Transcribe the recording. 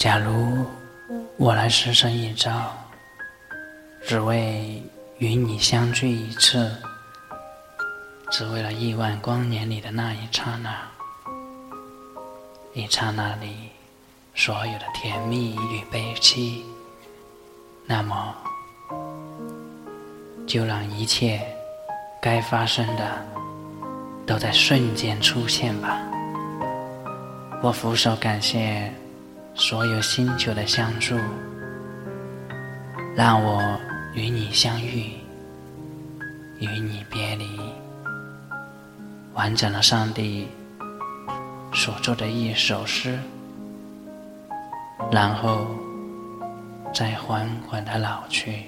假如我来施生一朝，只为与你相聚一次，只为了亿万光年里的那一刹那，一刹那里所有的甜蜜与悲戚，那么就让一切该发生的都在瞬间出现吧。我俯首感谢。所有星球的相助，让我与你相遇，与你别离，完整了上帝所做的一首诗，然后再缓缓的老去。